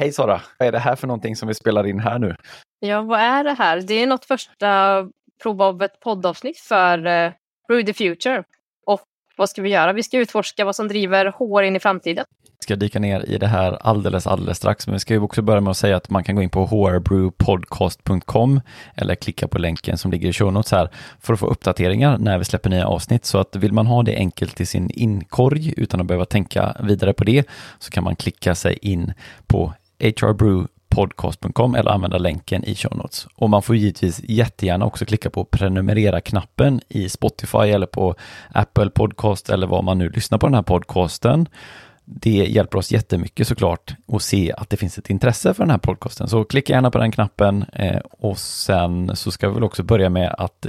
Hej Sara! Vad är det här för någonting som vi spelar in här nu? Ja, vad är det här? Det är något första prov av ett poddavsnitt för uh, Brew the Future. Och vad ska vi göra? Vi ska utforska vad som driver HR in i framtiden. Vi ska dyka ner i det här alldeles, alldeles strax, men vi ska ju också börja med att säga att man kan gå in på hrbrewpodcast.com eller klicka på länken som ligger i show notes här för att få uppdateringar när vi släpper nya avsnitt. Så att vill man ha det enkelt i sin inkorg utan att behöva tänka vidare på det så kan man klicka sig in på hrbrew.podcast.com eller använda länken i show notes. Och man får givetvis jättegärna också klicka på prenumerera-knappen i Spotify eller på Apple Podcast eller vad man nu lyssnar på den här podcasten. Det hjälper oss jättemycket såklart att se att det finns ett intresse för den här podcasten. Så klicka gärna på den knappen eh, och sen så ska vi väl också börja med att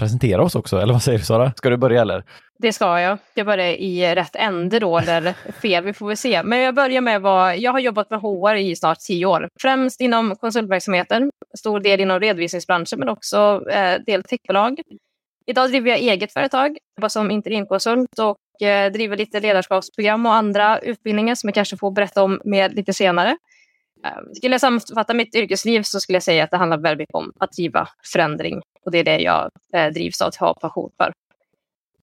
presentera oss också, eller vad säger du Sara? Ska du börja eller? Det ska jag. Jag börjar i rätt ände då, eller fel, vi får väl se. Men jag börjar med vad, jag har jobbat med HR i snart tio år. Främst inom konsultverksamheten, stor del inom redovisningsbranschen men också eh, del techbolag. Idag driver jag eget företag, jobbar som interimkonsult och eh, driver lite ledarskapsprogram och andra utbildningar som jag kanske får berätta om mer lite senare. Ehm, skulle jag sammanfatta mitt yrkesliv så skulle jag säga att det handlar väldigt mycket om att driva förändring och det är det jag eh, drivs av att ha passion för.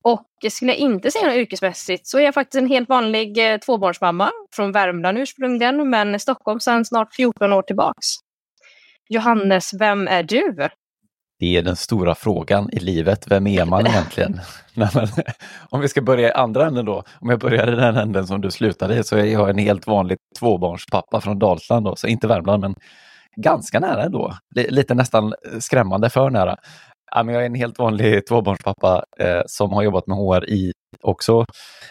Och skulle jag inte säga något yrkesmässigt så är jag faktiskt en helt vanlig eh, tvåbarnsmamma från Värmland ursprungligen, men Stockholm sedan snart 14 år tillbaks. Johannes, vem är du? Det är den stora frågan i livet. Vem är man egentligen? Men, om vi ska börja i andra änden då. Om jag börjar i den änden som du slutade i så är jag en helt vanlig tvåbarnspappa från Dalsland. Då, så inte Värmland men ganska nära ändå. Lite nästan skrämmande för nära. jag är en helt vanlig tvåbarnspappa eh, som har jobbat med HR i också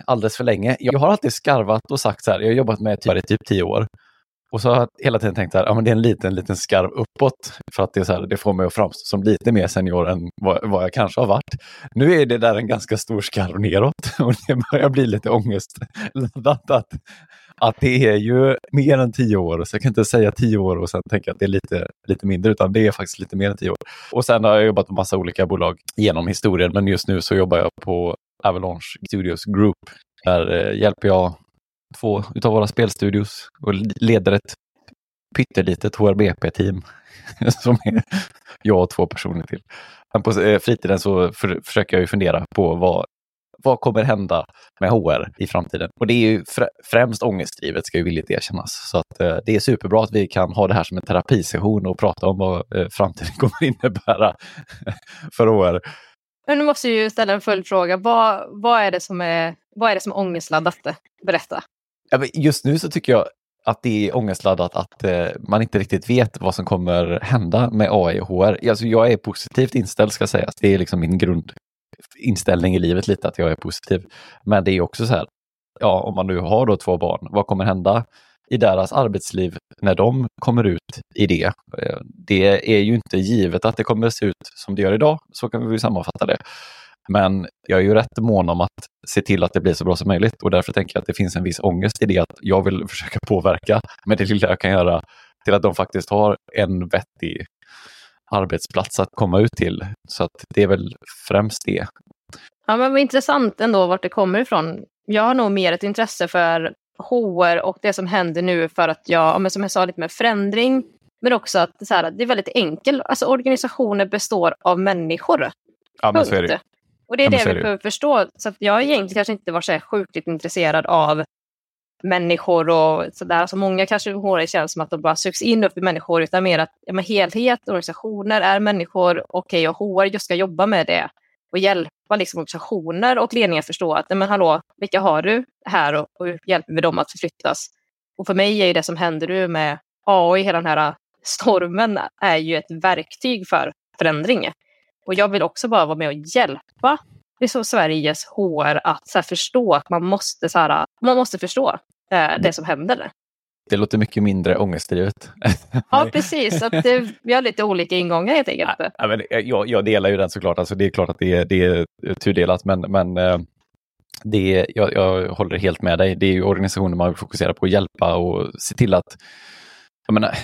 alldeles för länge. Jag har alltid skarvat och sagt så här, jag har jobbat med typ, i typ tio år. Och så har jag hela tiden tänkt att ja, det är en liten, liten skarv uppåt för att det, är så här, det får mig att framstå som lite mer senior än vad, vad, jag kanske har varit. Nu är det där en ganska stor skarv neråt och det börjar bli lite ångestladdat att, att det är ju mer än tio år. Så jag kan inte säga tio år och sen tänka att det är lite, lite mindre, utan det är faktiskt lite mer än tio år. Och sen har jag jobbat på massa olika bolag genom historien, men just nu så jobbar jag på Avalanche Studios Group. Där eh, hjälper jag två utav våra spelstudios och leder ett pyttelitet HRBP-team som är jag och två personer till. Men på eh, fritiden så för, försöker jag ju fundera på vad, vad kommer hända med HR i framtiden? Och det är ju främst ångestdrivet, ska ju villigt erkännas. Så att, eh, det är superbra att vi kan ha det här som en terapisession och prata om vad eh, framtiden kommer innebära för HR. Men nu måste jag ju ställa en följdfråga. Vad, vad, är det som är, vad är det som är ångestladdat? Berätta. Just nu så tycker jag att det är ångestladdat att eh, man inte riktigt vet vad som kommer hända med AI och HR. Alltså jag är positivt inställd ska sägas. Det är liksom min grundinställning i livet lite att jag är positiv. Men det är också så här, ja om man nu har då två barn, vad kommer hända i deras arbetsliv när de kommer ut i det? Eh, det är ju inte givet att det kommer se ut som det gör idag, så kan vi sammanfatta det. Men jag är ju rätt mån om att se till att det blir så bra som möjligt och därför tänker jag att det finns en viss ångest i det att jag vill försöka påverka med det lilla jag kan göra till att de faktiskt har en vettig arbetsplats att komma ut till. Så att det är väl främst det. Ja, men vad intressant ändå vart det kommer ifrån. Jag har nog mer ett intresse för HR och det som händer nu för att jag, som jag sa, lite med förändring. Men också att så här, det är väldigt enkelt. Alltså organisationer består av människor. Ja, men så är det. Och det är det vi behöver förstå. Så att jag har egentligen kanske inte varit så sjukligt intresserad av människor och sådär. Alltså många kanske HR känns som att de bara sugs in upp i människor utan mer att ja, men helhet, organisationer är människor, okej okay, och HR just ska jobba med det och hjälpa liksom, organisationer och ledningar förstå att men hallå, vilka har du här och, och hjälper vi dem att förflyttas? Och för mig är det som händer nu med AI, hela den här stormen, är ju ett verktyg för förändring. Och jag vill också bara vara med och hjälpa så Sveriges HR att så här, förstå att man måste, så här, man måste förstå eh, det som händer. Det låter mycket mindre ångestdrivet. Ja, precis. Att det, vi har lite olika ingångar helt enkelt. Ja, men jag, jag delar ju den såklart. Alltså, det är klart att det är, det är tudelat, men, men eh, det jag, jag håller helt med dig. Det är ju organisationer man vill fokusera på att hjälpa och se till att jag menar,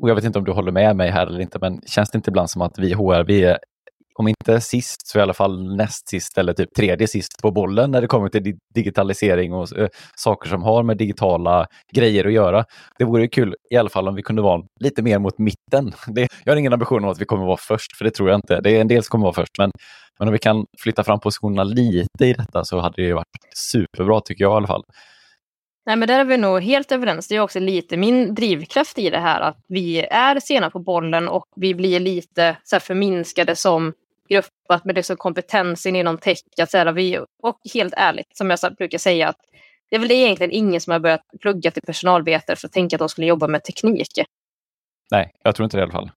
och jag vet inte om du håller med mig här eller inte, men känns det inte ibland som att vi HR, vi är om inte sist så i alla fall näst sist eller typ tredje sist på bollen när det kommer till digitalisering och saker som har med digitala grejer att göra. Det vore kul i alla fall om vi kunde vara lite mer mot mitten. Det, jag har ingen ambition om att vi kommer vara först, för det tror jag inte. Det är en del som kommer vara först, men, men om vi kan flytta fram positionerna lite i detta så hade det varit superbra tycker jag i alla fall. Nej, men där är vi nog helt överens. Det är också lite min drivkraft i det här att vi är sena på bollen och vi blir lite så här, förminskade som grupp. Att med liksom kompetensen inom tech, att så här, vi, och helt ärligt, som jag brukar säga, att det är väl egentligen ingen som har börjat plugga till personalvetare för att tänka att de skulle jobba med teknik. Nej, jag tror inte det i alla fall.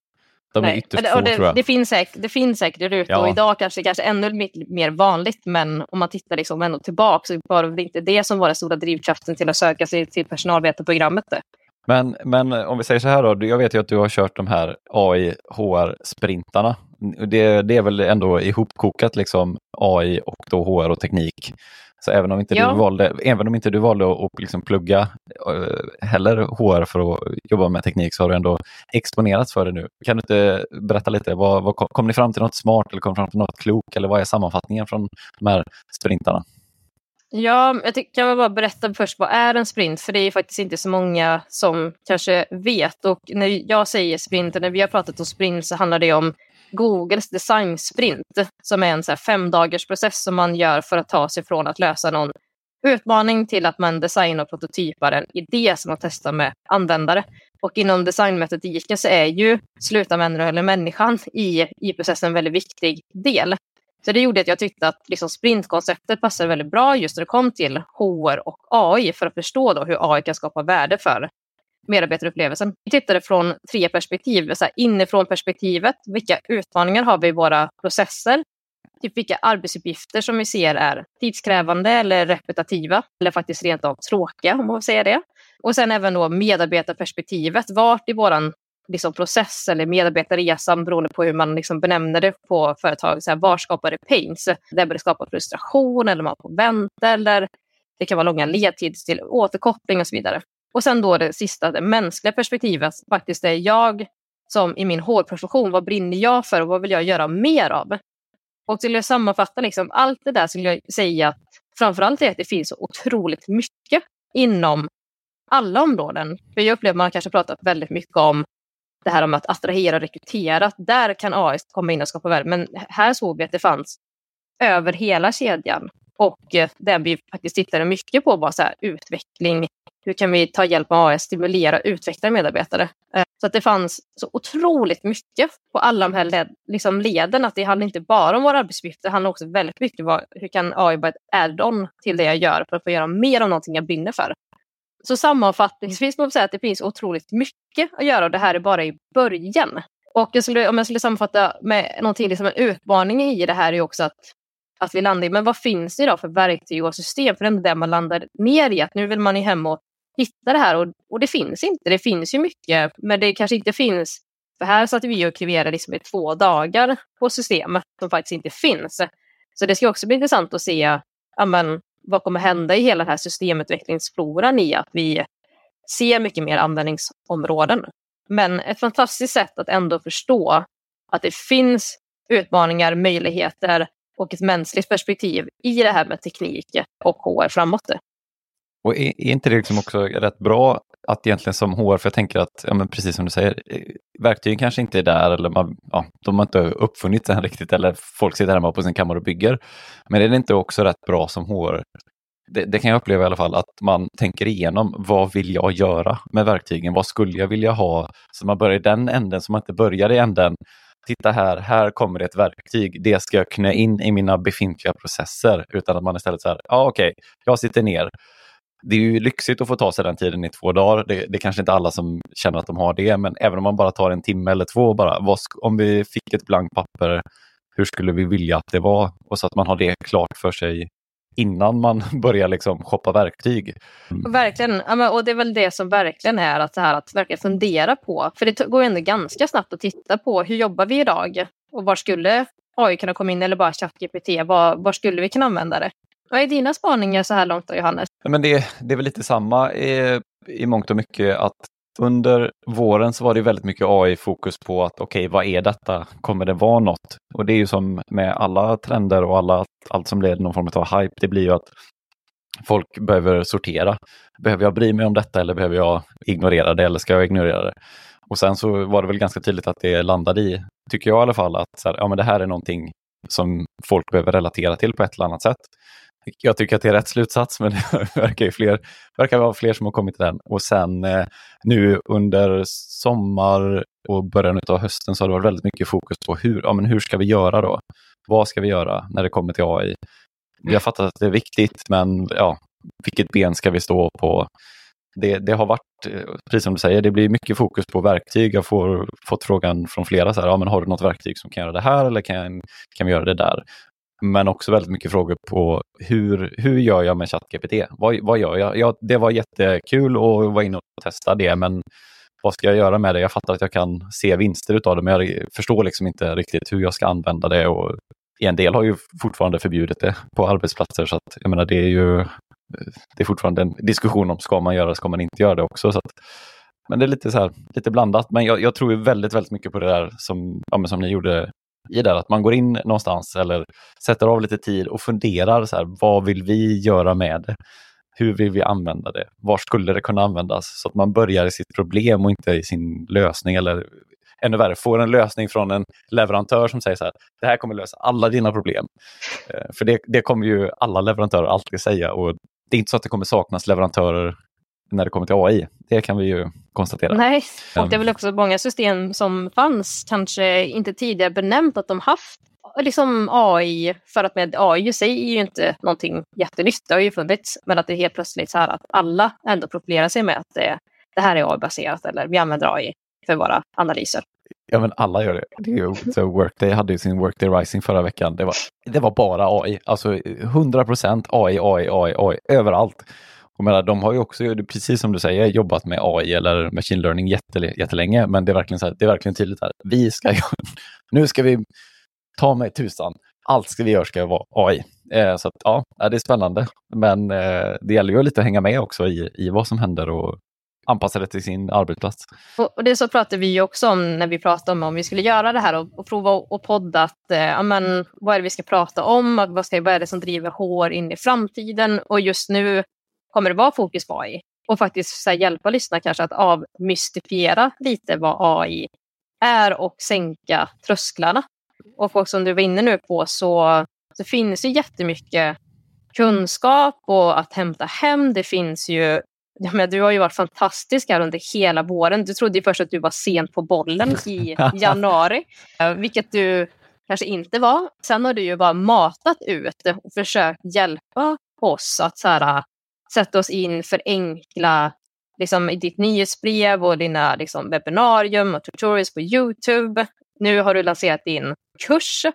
De är ytterst det, få, det, tror jag. Det finns säkert, det finns säkert ute ja. och idag kanske kanske ännu mer vanligt men om man tittar liksom ändå tillbaka så var det inte det som var den stora drivkraften till att söka sig till personalvetarprogrammet. Men, men om vi säger så här då, jag vet ju att du har kört de här AI HR-sprintarna. Det, det är väl ändå ihopkokat liksom AI och då HR och teknik. Så även om inte ja. du valde, även om inte du valde att liksom plugga uh, heller HR för att jobba med teknik så har du ändå exponerats för det nu. Kan du inte berätta lite, vad, vad, kom ni fram till något smart eller kom fram till något klokt eller vad är sammanfattningen från de här sprintarna? Ja, jag kan väl bara berätta först vad är en sprint? För det är faktiskt inte så många som kanske vet. Och när jag säger sprint, och när vi har pratat om sprint så handlar det om Googles designsprint som är en så här fem dagars process som man gör för att ta sig från att lösa någon utmaning till att man designar och prototypar en idé som man testar med användare. Och inom designmetodiken så är ju slutanvändaren eller människan i, i processen en väldigt viktig del. Så det gjorde att jag tyckte att liksom sprintkonceptet passade väldigt bra just när det kom till HR och AI för att förstå då hur AI kan skapa värde för medarbetarupplevelsen. Vi tittade från tre perspektiv. Så här, inifrån perspektivet, vilka utmaningar har vi i våra processer? Typ vilka arbetsuppgifter som vi ser är tidskrävande eller repetitiva eller faktiskt rent av tråkiga om man får säga det. Och sen även då medarbetarperspektivet. Vart i våran liksom process eller medarbetarresan beroende på hur man liksom benämner det på företag. Så här, var skapar det pains? Där det skapa frustration eller man får vänta eller det kan vara långa ledtider till återkoppling och så vidare. Och sen då det sista, det mänskliga perspektivet, faktiskt är jag som i min hårprofession, vad brinner jag för och vad vill jag göra mer av? Och till att sammanfatta liksom, allt det där skulle jag säga att framförallt är att det finns så otroligt mycket inom alla områden. För jag upplever att man kanske pratat väldigt mycket om det här om att attrahera och rekrytera. Där kan AI komma in och skapa värde. Men här såg vi att det fanns över hela kedjan. Och eh, det vi faktiskt tittade mycket på var så här, utveckling, hur kan vi ta hjälp av AI, stimulera, och utveckla medarbetare? Eh, så att det fanns så otroligt mycket på alla de här led, liksom leden, att det handlar inte bara om våra arbetsuppgifter, det handlar också väldigt mycket om hur kan AI vara ett add-on till det jag gör för att få göra mer av någonting jag brinner för. Så sammanfattningsvis måste man säga att det finns otroligt mycket att göra och det här är bara i början. Och jag skulle, om jag skulle sammanfatta med någonting, liksom en utmaning i det här är också att att vi landar i, men vad finns det idag för verktyg och system? För det är det man landar ner i, att nu vill man ju hem och hitta det här och, och det finns inte. Det finns ju mycket, men det kanske inte finns. För här satt vi och kreerade liksom i två dagar på systemet som faktiskt inte finns. Så det ska också bli intressant att se amen, vad kommer hända i hela den här systemutvecklingsfloran i att vi ser mycket mer användningsområden. Men ett fantastiskt sätt att ändå förstå att det finns utmaningar, möjligheter och ett mänskligt perspektiv i det här med teknik och HR framåt. Och är, är, inte det liksom också rätt bra att egentligen som HR, för jag tänker att, ja, men precis som du säger, eh, verktygen kanske inte är där eller man, ja, de har inte uppfunnit den riktigt eller folk sitter hemma på sin kammare och bygger. Men är det inte också rätt bra som HR det, det, kan jag uppleva i alla fall, att man tänker igenom vad vill jag göra med verktygen? Vad skulle jag vilja ha? Så man börjar i den änden, så man inte börjar i änden titta här, här kommer det ett verktyg, det ska jag knä in i mina befintliga processer. Utan att man istället säger, ja ah, okej, okay, jag sitter ner. Det är ju lyxigt att få ta sig den tiden i två dagar. Det, det är kanske inte alla som känner att de har det, men även om man bara tar en timme eller två bara, vad, om vi fick ett blankt papper, hur skulle vi vilja att det var? Och så att man har det klart för sig innan man börjar liksom shoppa verktyg. Mm. Verkligen, och det är väl det som verkligen är att, så här, att verkligen fundera på. För det går ju ändå ganska snabbt att titta på hur jobbar vi idag och var skulle AI kunna komma in eller bara ChatGPT, var, var skulle vi kunna använda det? Vad är dina spaningar så här långt då, Johannes? Men det, det är väl lite samma i, i mångt och mycket att under våren så var det väldigt mycket AI-fokus på att okej, okay, vad är detta? Kommer det vara något? Och det är ju som med alla trender och alla, allt som leder någon form av hype, det blir ju att folk behöver sortera. Behöver jag bry mig om detta eller behöver jag ignorera det eller ska jag ignorera det? Och sen så var det väl ganska tydligt att det landade i, tycker jag i alla fall, att så här, ja, men det här är någonting som folk behöver relatera till på ett eller annat sätt. Jag tycker att det är rätt slutsats, men det verkar ju fler, verkar vara fler som har kommit till den. Och sen eh, nu under sommar och början av hösten så har det varit väldigt mycket fokus på hur, ja, men hur ska vi göra då? Vad ska vi göra när det kommer till AI? Vi har fattat att det är viktigt, men ja, vilket ben ska vi stå på? Det, det har varit, eh, precis som du säger, det blir mycket fokus på verktyg. Jag får fått frågan från flera, så här, ja, men har du något verktyg som kan göra det här eller kan, kan vi göra det där? Men också väldigt mycket frågor på hur, hur gör jag med ChatGPT? Vad, vad gör jag? Ja, det var jättekul att vara inne och testa det, men vad ska jag göra med det? Jag fattar att jag kan se vinster av det, men jag förstår liksom inte riktigt hur jag ska använda det. Och en del har ju fortfarande förbjudit det på arbetsplatser, så att, jag menar, det är ju det är fortfarande en diskussion om ska man göra det, ska man inte göra det också. Så att, men det är lite, så här, lite blandat. Men jag, jag tror väldigt, väldigt mycket på det där som, ja, som ni gjorde i där, att man går in någonstans eller sätter av lite tid och funderar så här, vad vill vi göra med det? Hur vill vi använda det? Var skulle det kunna användas? Så att man börjar i sitt problem och inte i sin lösning eller ännu värre, får en lösning från en leverantör som säger så här, det här kommer lösa alla dina problem. Eh, för det, det kommer ju alla leverantörer alltid säga och det är inte så att det kommer saknas leverantörer när det kommer till AI. Det kan vi ju konstatera. Nej, och det är väl också många system som fanns, kanske inte tidigare benämnt att de haft liksom AI, för att med AI i sig är ju inte någonting jättenytt, det har ju funnits, men att det är helt plötsligt så här att alla ändå profilerar sig med att det, det här är AI-baserat eller vi använder AI för våra analyser. Ja, men alla gör det. det är ju, så Workday hade ju sin Workday Rising förra veckan. Det var, det var bara AI, alltså 100 procent AI, AI, AI, AI, överallt. Och menar, de har ju också, precis som du säger, jobbat med AI eller machine learning jättelänge, men det är verkligen, så här, det är verkligen tydligt här. Vi ska, nu ska vi ta mig tusan, allt ska vi göra ska vara AI. Eh, så att, ja, det är spännande, men eh, det gäller ju lite att hänga med också i, i vad som händer och anpassa det till sin arbetsplats. Och det så pratade vi också om när vi pratade om om vi skulle göra det här och, och prova och podda. Att, eh, ja, men, vad är det vi ska prata om? Vad, ska, vad är det som driver HR in i framtiden? Och just nu kommer det vara fokus på AI. Och faktiskt här, hjälpa lyssnarna kanske att avmystifiera lite vad AI är och sänka trösklarna. Och som du var inne nu på så, så finns det jättemycket kunskap och att hämta hem. Det finns ju Ja, men du har ju varit fantastisk här under hela våren. Du trodde ju först att du var sent på bollen i januari, eh, vilket du kanske inte var. Sen har du ju bara matat ut och försökt hjälpa oss att så här, sätta oss in för enkla liksom, i ditt nyhetsbrev och dina liksom, webbinarium och tutorials på Youtube. Nu har du lanserat din kurs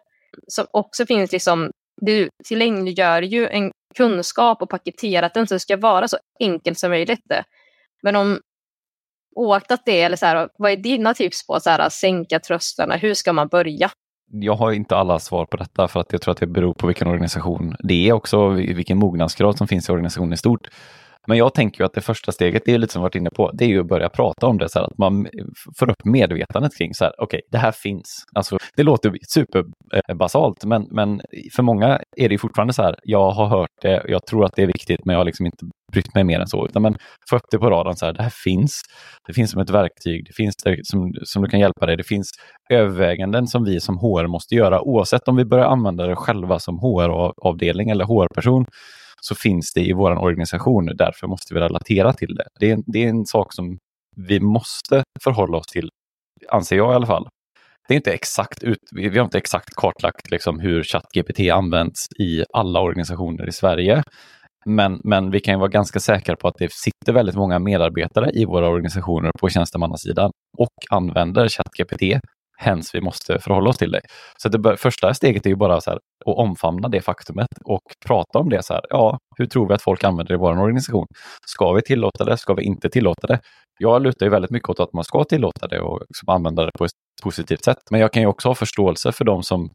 som också finns liksom, du tillgängliggör ju en kunskap och paketerat den så det ska vara så enkelt som möjligt. Men om oaktat det, eller så här, vad är dina tips på att sänka trösklarna? Hur ska man börja? Jag har inte alla svar på detta för att jag tror att det beror på vilken organisation det är också, vilken mognadsgrad som finns i organisationen i stort. Men jag tänker ju att det första steget, det är lite som vi varit inne på, det är ju att börja prata om det så här, att man får upp medvetandet kring så här, okej, okay, det här finns. Alltså, det låter superbasalt, men, men för många är det fortfarande så här, jag har hört det, jag tror att det är viktigt, men jag har liksom inte brytt mig mer än så. Utan men få upp det på radarn, så här, det här finns. Det finns som ett verktyg, det finns det som, som du kan hjälpa dig. Det finns överväganden som vi som HR måste göra, oavsett om vi börjar använda det själva som HR-avdelning eller HR-person så finns det i vår organisation. Därför måste vi relatera till det. Det är, det är en sak som vi måste förhålla oss till, anser jag i alla fall. Det är inte exakt ut, vi har inte exakt kartlagt liksom hur ChatGPT används i alla organisationer i Sverige. Men, men vi kan vara ganska säkra på att det sitter väldigt många medarbetare i våra organisationer på tjänstemannasidan och använder ChatGPT Hens vi måste förhålla oss till dig. Så det bör, första steget är ju bara så här, att omfamna det faktumet och prata om det. så här, ja, Hur tror vi att folk använder det i vår organisation? Ska vi tillåta det? Ska vi inte tillåta det? Jag lutar ju väldigt mycket åt att man ska tillåta det och liksom använda det på ett positivt sätt. Men jag kan ju också ha förståelse för de som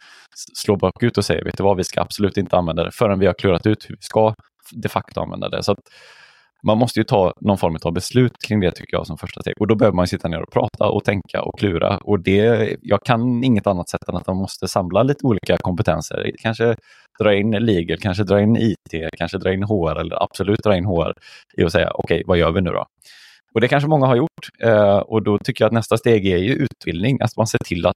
slår bakut och säger, vet du vad, vi ska absolut inte använda det förrän vi har klurat ut hur vi ska de facto använda det. Så att, man måste ju ta någon form av beslut kring det tycker jag som första steg. Och då behöver man sitta ner och prata och tänka och klura. Och det, jag kan inget annat sätt än att man måste samla lite olika kompetenser. Kanske dra in legal, kanske dra in IT, kanske dra in HR eller absolut dra in HR i att säga okej, okay, vad gör vi nu då? Och det kanske många har gjort eh, och då tycker jag att nästa steg är ju utbildning, att man ser till att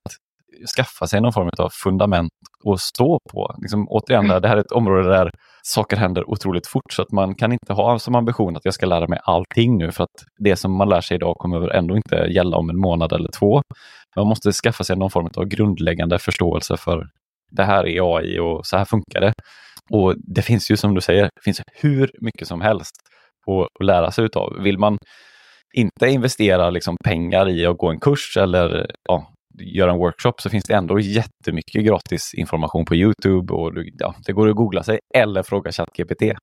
skaffa sig någon form av fundament att stå på. Liksom, återigen, mm. det här är ett område där saker händer otroligt fort så att man kan inte ha som ambition att jag ska lära mig allting nu för att det som man lär sig idag kommer ändå inte gälla om en månad eller två. Man måste skaffa sig någon form av grundläggande förståelse för det här är AI och så här funkar det. Och det finns ju som du säger, det finns hur mycket som helst att lära sig utav. Vill man inte investera liksom pengar i att gå en kurs eller ja, göra en workshop så finns det ändå jättemycket gratis information på Youtube och ja, det går att googla sig eller fråga ChatGPT.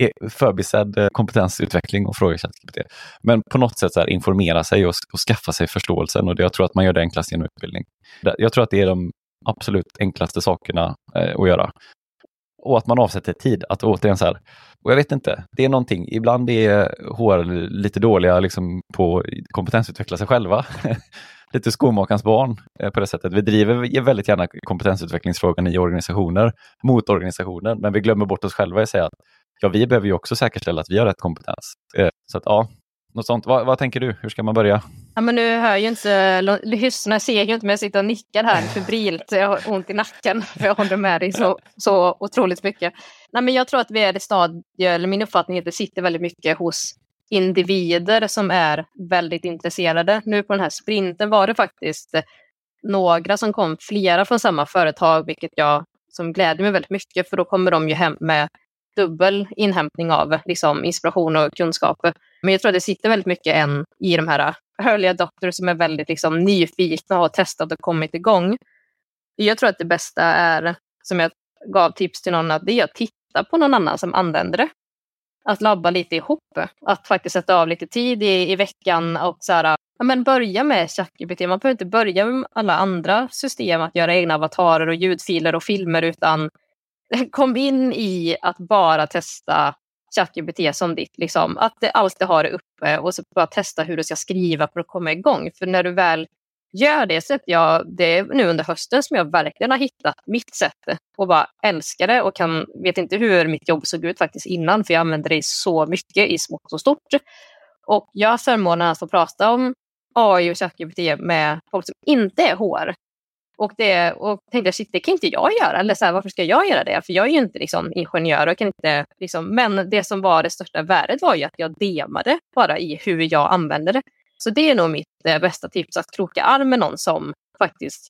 E, förbisedd eh, kompetensutveckling och fråga ChatGPT. Men på något sätt så här, informera sig och, och skaffa sig förståelsen och det, jag tror att man gör det enklast genom utbildning. Jag tror att det är de absolut enklaste sakerna eh, att göra. Och att man avsätter tid. Att återigen så här, och jag vet inte, det är någonting. Ibland är eh, HR lite dåliga liksom, på kompetensutveckla sig själva. lite skomakarens barn eh, på det sättet. Vi driver väldigt gärna kompetensutvecklingsfrågan i organisationer mot organisationer, men vi glömmer bort oss själva i att säga att ja, vi behöver ju också säkerställa att vi har rätt kompetens. Eh, så att ja, något sånt. Vad, vad, tänker du? Hur ska man börja? Ja, men nu hör ju inte lyssnarna, ser ju inte, men jag sitter och nickar här febrilt. Jag har ont i nacken för jag håller med dig så, så otroligt mycket. Nej, men jag tror att vi är i stadie, eller min uppfattning är att det sitter väldigt mycket hos individer som är väldigt intresserade. Nu på den här sprinten var det faktiskt några som kom, flera från samma företag, vilket jag som gläder mig väldigt mycket, för då kommer de ju hem med dubbel inhämtning av liksom, inspiration och kunskaper. Men jag tror att det sitter väldigt mycket än i de här early adopters som är väldigt liksom, nyfikna och har testat och kommit igång. Jag tror att det bästa är, som jag gav tips till någon, att det är att titta på någon annan som använder det att labba lite ihop. Att faktiskt sätta av lite tid i, i veckan och så här, ja, men börja med ChatGPT. Man behöver inte börja med alla andra system att göra egna avatarer och ljudfiler och filmer utan kom in i att bara testa ChatGPT som ditt, liksom, att det alltid har det uppe och så bara testa hur du ska skriva för att komma igång. För när du väl gör det så att jag, det är nu under hösten som jag verkligen har hittat mitt sätt och bara älskar det och kan, vet inte hur mitt jobb såg ut faktiskt innan för jag använder det så mycket i smått och stort. Och jag har förmånen att få prata om AI och ChatGPT med folk som inte är HR. Och, det, och tänkte, shit, det kan inte jag göra. Eller så här, varför ska jag göra det? För jag är ju inte liksom, ingenjör. Och kan inte, liksom, men det som var det största värdet var ju att jag demade bara i hur jag använder det. Så det är nog mitt eh, bästa tips, att kroka arm med någon som faktiskt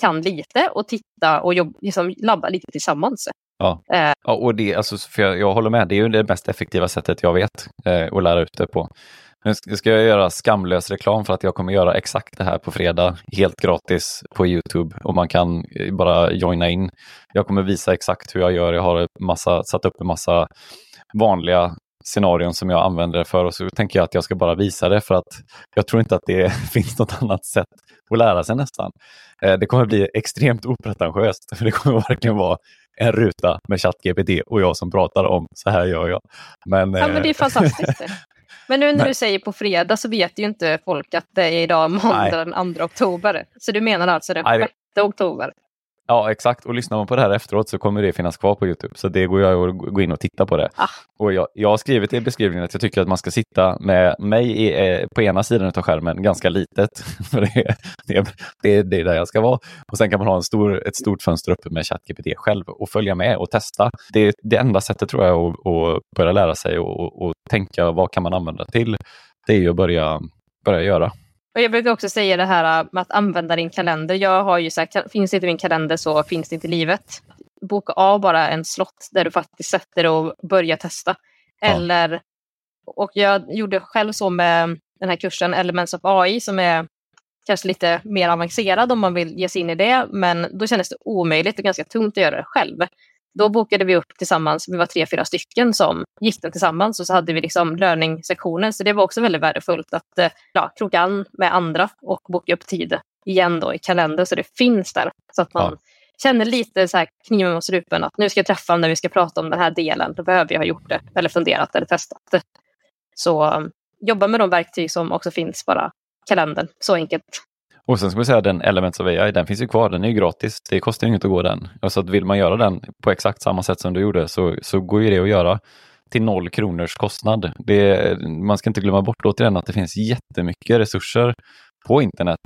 kan lite och titta och jobb, liksom, labba lite tillsammans. Ja, eh. ja och det, alltså, för jag, jag, håller med, det är ju det mest effektiva sättet jag vet eh, att lära ut det på. Nu ska jag göra skamlös reklam för att jag kommer göra exakt det här på fredag, helt gratis på Youtube och man kan eh, bara joina in. Jag kommer visa exakt hur jag gör. Jag har massa, satt upp en massa vanliga scenarion som jag använder för och så tänker jag att jag ska bara visa det för att jag tror inte att det finns något annat sätt att lära sig nästan. Eh, det kommer bli extremt opretentiöst för det kommer verkligen vara en ruta med ChatGPT och jag som pratar om så här gör jag. Men, ja, men det är eh, fantastiskt. Men nu när men, du säger på fredag så vet ju inte folk att det är idag måndag den 2 oktober. Så du menar alltså den 6 oktober? Ja, exakt. Och lyssnar man på det här efteråt så kommer det finnas kvar på Youtube. Så det går jag att gå in och titta på det. Ah. Och jag, jag har skrivit i beskrivningen att jag tycker att man ska sitta med mig i, eh, på ena sidan av skärmen, ganska litet. För det, det, det, det är där jag ska vara. Och sen kan man ha en stor, ett stort fönster uppe med ChatGPT själv och följa med och testa. Det är det enda sättet tror jag att, att börja lära sig och, och tänka vad kan man använda till. Det är ju att börja, börja göra. Och jag brukar också säga det här med att använda din kalender. Jag har ju sagt, finns det inte min kalender så finns det inte livet. Boka av bara en slott där du faktiskt sätter och börjar testa. Ja. Eller, och jag gjorde själv så med den här kursen Elements of AI som är kanske lite mer avancerad om man vill ge sig in i det. Men då kändes det omöjligt och ganska tungt att göra det själv. Då bokade vi upp tillsammans, vi var tre, fyra stycken som gick den tillsammans och så hade vi liksom learning-sektionen. Så det var också väldigt värdefullt att eh, ja, kroka an med andra och boka upp tid igen då i kalender så det finns där. Så att man ja. känner lite så här kniven mot strupen att nu ska jag träffa när vi ska prata om den här delen. Då behöver jag ha gjort det eller funderat eller testat. Så um, jobba med de verktyg som också finns, bara kalendern. Så enkelt. Och sen ska vi säga den Elements of AI, den finns ju kvar, den är ju gratis. Det kostar inget att gå den. Så att vill man göra den på exakt samma sätt som du gjorde så, så går ju det att göra till noll kronors kostnad. Det, man ska inte glömma bort återigen att det finns jättemycket resurser på internet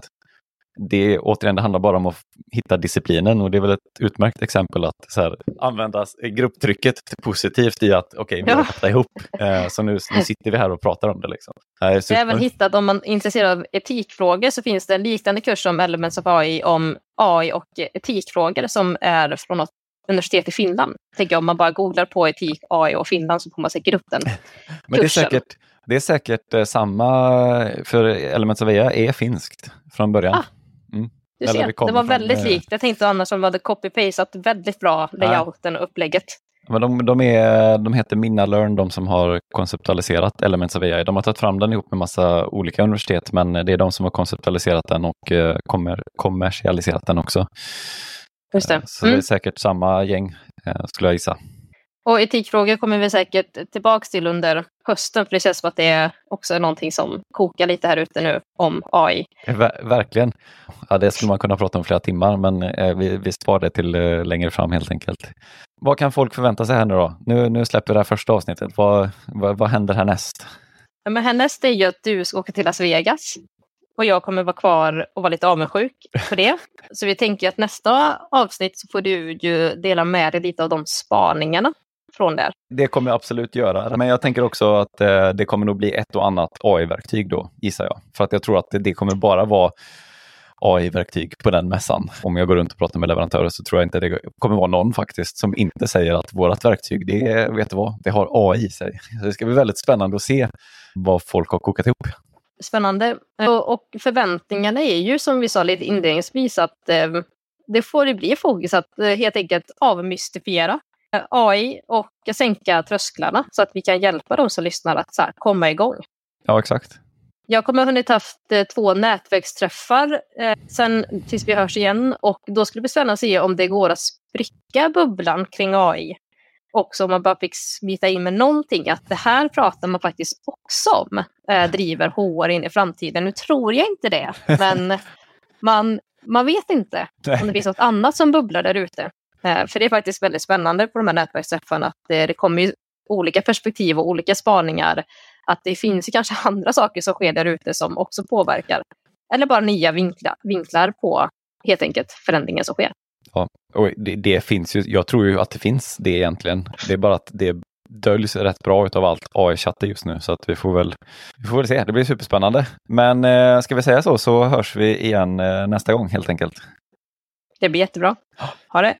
det, återigen, det handlar bara om att hitta disciplinen och det är väl ett utmärkt exempel att så här, använda grupptrycket positivt i att okej, okay, vi har ja. ihop. Eh, så nu, nu sitter vi här och pratar om det. Liksom. Jag har även hittat, om man är intresserad av etikfrågor så finns det en liknande kurs om Elements of AI om AI och etikfrågor som är från något universitet i Finland. Tänker om man bara googlar på etik, AI och Finland så får man säkert upp den Men det är säkert, det är säkert eh, samma, för Elements of AI är finskt från början. Ah. Mm. Du ser, det, var väldigt från, likt. Jag tänkte annars om de hade copy-pastat väldigt bra layouten och upplägget. Men de, de, är, de heter Minnalearn, de som har konceptualiserat Elements of AI. De har tagit fram den ihop med massa olika universitet, men det är de som har konceptualiserat den och eh, kommer, kommersialiserat den också. Just det. Så mm. det är säkert samma gäng, eh, skulle jag gissa. Och etikfrågor kommer vi säkert tillbaka till under hösten, för det känns som att det är också någonting som kokar lite här ute nu om AI. Ver verkligen. Ja, det skulle man kunna prata om flera timmar, men eh, vi, vi sparar det till eh, längre fram helt enkelt. Vad kan folk förvänta sig här nu då? Nu, nu släpper vi det här första avsnittet. Vad, vad, vad händer härnäst? Ja, men härnäst är ju att du ska åka till Las Vegas och jag kommer vara kvar och vara lite avundsjuk för det. Så vi tänker att nästa avsnitt så får du ju dela med dig lite av de spaningarna från där. Det kommer jag absolut göra, men jag tänker också att eh, det kommer nog bli ett och annat AI-verktyg då, gissar jag. För att jag tror att det, kommer bara vara AI-verktyg på den mässan. Om jag går runt och pratar med leverantörer så tror jag inte det kommer vara någon faktiskt som inte säger att vårt verktyg, det, vet du vad, det har AI i sig. Så det ska bli väldigt spännande att se vad folk har kokat ihop. Spännande. Och förväntningarna är ju som vi sa lite inledningsvis att eh, det får det bli fokus att eh, helt enkelt avmystifiera AI och sänka trösklarna så att vi kan hjälpa de som lyssnar att så här, komma igång. Ja, exakt. Jag kommer ha hunnit haft eh, två nätverksträffar eh, sen tills vi hörs igen och då skulle det bli spännande att se om det går att spricka bubblan kring AI. Också om man bara fick smita in med någonting att det här pratar man faktiskt också om eh, driver HR in i framtiden. Nu tror jag inte det, men man, man vet inte om det finns något annat som bubblar där ute. Eh, för det är faktiskt väldigt spännande på de här nätverksträffarna att det, det kommer ju olika perspektiv och olika spaningar. Att det finns kanske andra saker som sker där ute som också påverkar. Eller bara nya vinklar, vinklar på helt enkelt förändringen som sker. Ja, och det, det, finns ju, jag tror ju att det finns det egentligen. Det är bara att det döljs rätt bra av allt AI-chatter just nu så att vi får väl, vi får väl se. Det blir superspännande. Men eh, ska vi säga så så hörs vi igen eh, nästa gång helt enkelt. Det blir jättebra. Ha det!